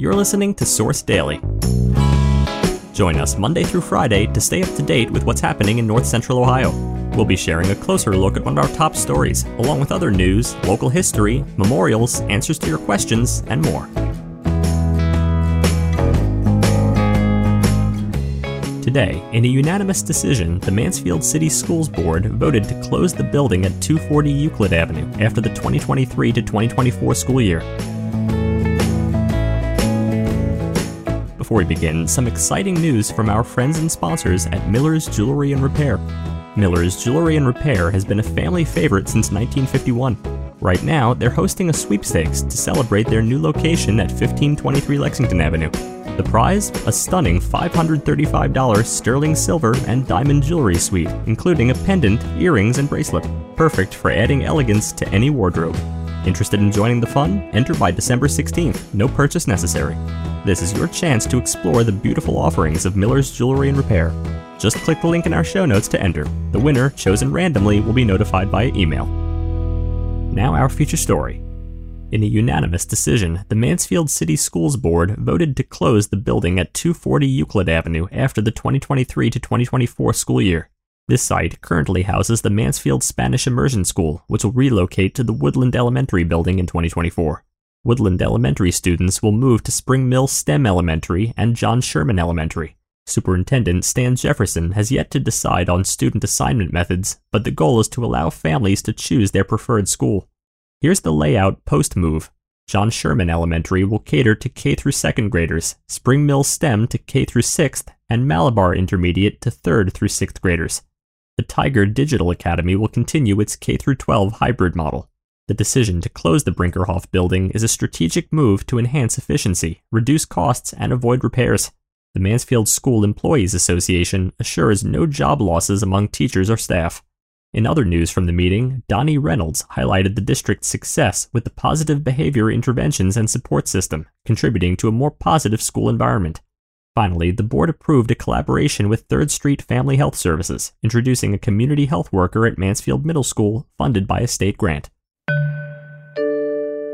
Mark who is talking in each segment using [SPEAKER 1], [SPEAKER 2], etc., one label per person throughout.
[SPEAKER 1] You're listening to Source Daily. Join us Monday through Friday to stay up to date with what's happening in North Central Ohio. We'll be sharing a closer look at one of our top stories, along with other news, local history, memorials, answers to your questions, and more. Today, in a unanimous decision, the Mansfield City Schools Board voted to close the building at 240 Euclid Avenue after the 2023 to 2024 school year. Before we begin, some exciting news from our friends and sponsors at Miller's Jewelry and Repair. Miller's Jewelry and Repair has been a family favorite since 1951. Right now, they're hosting a sweepstakes to celebrate their new location at 1523 Lexington Avenue. The prize? A stunning $535 sterling silver and diamond jewelry suite, including a pendant, earrings, and bracelet. Perfect for adding elegance to any wardrobe. Interested in joining the fun? Enter by December 16th. No purchase necessary. This is your chance to explore the beautiful offerings of Miller's Jewelry and Repair. Just click the link in our show notes to enter. The winner, chosen randomly, will be notified by email. Now, our feature story. In a unanimous decision, the Mansfield City Schools Board voted to close the building at 240 Euclid Avenue after the 2023 to 2024 school year. This site currently houses the Mansfield Spanish Immersion School, which will relocate to the Woodland Elementary building in 2024. Woodland Elementary students will move to Spring Mill STEM Elementary and John Sherman Elementary. Superintendent Stan Jefferson has yet to decide on student assignment methods, but the goal is to allow families to choose their preferred school. Here's the layout post move. John Sherman Elementary will cater to K through 2nd graders, Spring Mill STEM to K through 6th, and Malabar Intermediate to 3rd through 6th graders. The Tiger Digital Academy will continue its K through 12 hybrid model. The decision to close the Brinkerhoff building is a strategic move to enhance efficiency, reduce costs, and avoid repairs. The Mansfield School Employees Association assures no job losses among teachers or staff. In other news from the meeting, Donnie Reynolds highlighted the district's success with the positive behavior interventions and support system, contributing to a more positive school environment. Finally, the board approved a collaboration with Third Street Family Health Services, introducing a community health worker at Mansfield Middle School funded by a state grant.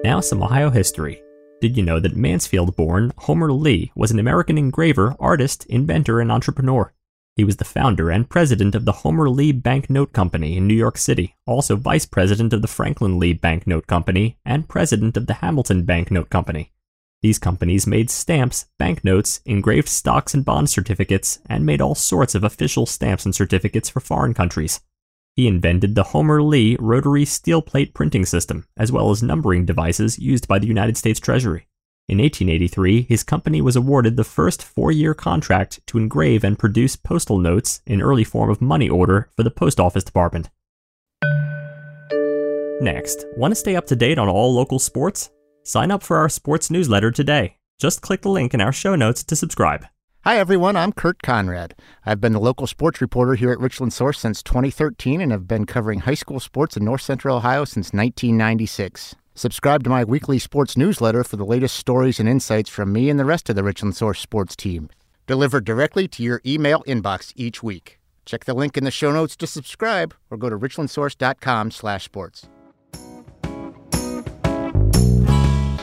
[SPEAKER 1] Now, some Ohio history. Did you know that Mansfield born Homer Lee was an American engraver, artist, inventor, and entrepreneur? He was the founder and president of the Homer Lee Banknote Company in New York City, also vice president of the Franklin Lee Banknote Company, and president of the Hamilton Banknote Company. These companies made stamps, banknotes, engraved stocks and bond certificates, and made all sorts of official stamps and certificates for foreign countries. He invented the Homer Lee rotary steel plate printing system, as well as numbering devices used by the United States Treasury. In 1883, his company was awarded the first four year contract to engrave and produce postal notes in early form of money order for the Post Office Department. Next, want to stay up to date on all local sports? Sign up for our sports newsletter today. Just click the link in our show notes to subscribe.
[SPEAKER 2] Hi, everyone. I'm Kurt Conrad. I've been the local sports reporter here at Richland Source since 2013 and have been covering high school sports in north central Ohio since 1996. Subscribe to my weekly sports newsletter for the latest stories and insights from me and the rest of the Richland Source sports team, delivered directly to your email inbox each week. Check the link in the show notes to subscribe or go to richlandsource.com/sports.